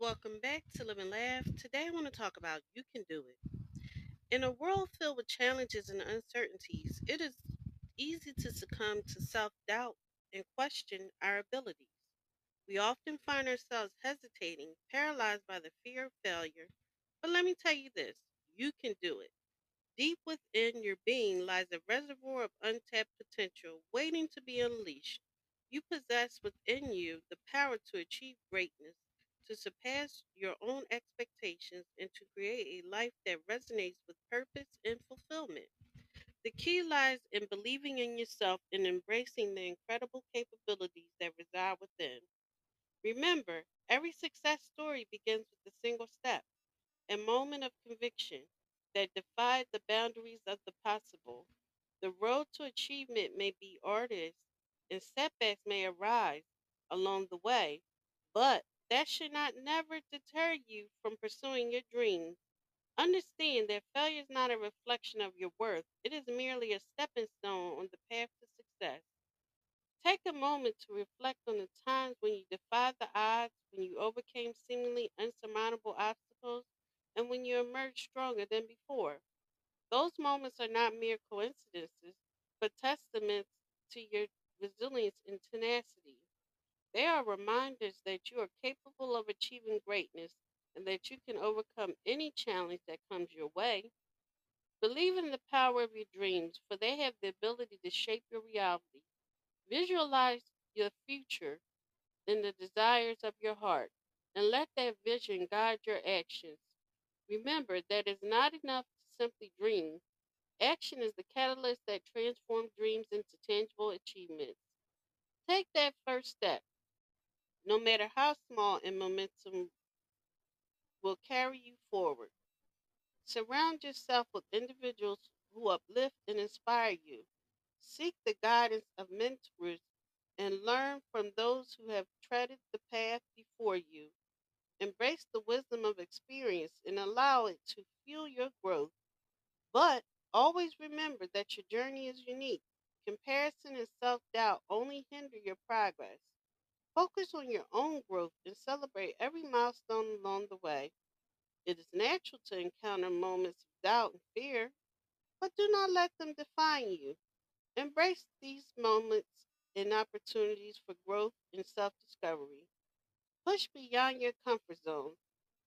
Welcome back to Live and Laugh. Today I want to talk about You Can Do It. In a world filled with challenges and uncertainties, it is easy to succumb to self doubt and question our abilities. We often find ourselves hesitating, paralyzed by the fear of failure. But let me tell you this you can do it. Deep within your being lies a reservoir of untapped potential waiting to be unleashed. You possess within you the power to achieve greatness, to surpass your own expectations, and to create a life that resonates with purpose and fulfillment. The key lies in believing in yourself and embracing the incredible capabilities that reside within. Remember, every success story begins with a single step a moment of conviction that defied the boundaries of the possible. The road to achievement may be arduous, and setbacks may arise along the way, but that should not never deter you from pursuing your dreams. Understand that failure is not a reflection of your worth, it is merely a stepping stone on the path to success. Take a moment to reflect on the times when you defied the odds, when you overcame seemingly insurmountable obstacles, and when you emerged stronger than before. Those moments are not mere coincidences, but testaments to your resilience and tenacity. They are reminders that you are capable of achieving greatness and that you can overcome any challenge that comes your way. Believe in the power of your dreams, for they have the ability to shape your reality. Visualize your future in the desires of your heart and let that vision guide your actions. Remember that it's not enough to simply dream. Action is the catalyst that transforms dreams into tangible achievements. Take that first step, no matter how small, and momentum will carry you forward. Surround yourself with individuals who uplift and inspire you. Seek the guidance of mentors and learn from those who have treaded the path before you. Embrace the wisdom of experience and allow it to fuel your growth. But always remember that your journey is unique. Comparison and self doubt only hinder your progress. Focus on your own growth and celebrate every milestone along the way. It is natural to encounter moments of doubt and fear, but do not let them define you. Embrace these moments and opportunities for growth and self discovery. Push beyond your comfort zone,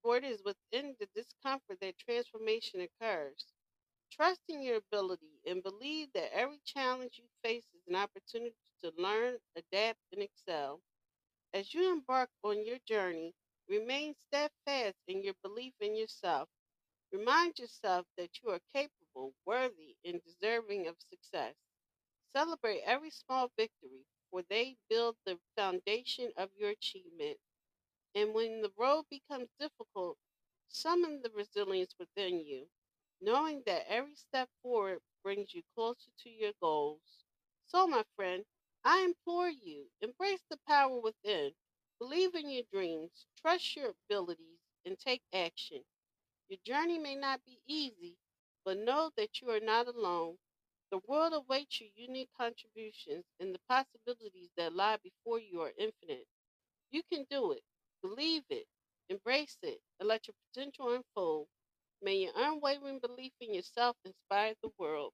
for it is within the discomfort that transformation occurs. Trust in your ability and believe that every challenge you face is an opportunity to learn, adapt, and excel. As you embark on your journey, remain steadfast in your belief in yourself. Remind yourself that you are capable, worthy, and deserving of success. Celebrate every small victory, for they build the foundation of your achievement. And when the road becomes difficult, summon the resilience within you, knowing that every step forward brings you closer to your goals. So, my friend, I implore you embrace the power within, believe in your dreams, trust your abilities, and take action. Your journey may not be easy, but know that you are not alone. The world awaits your unique contributions, and the possibilities that lie before you are infinite. You can do it. Believe it, embrace it, and let your potential unfold. May your unwavering belief in yourself inspire the world.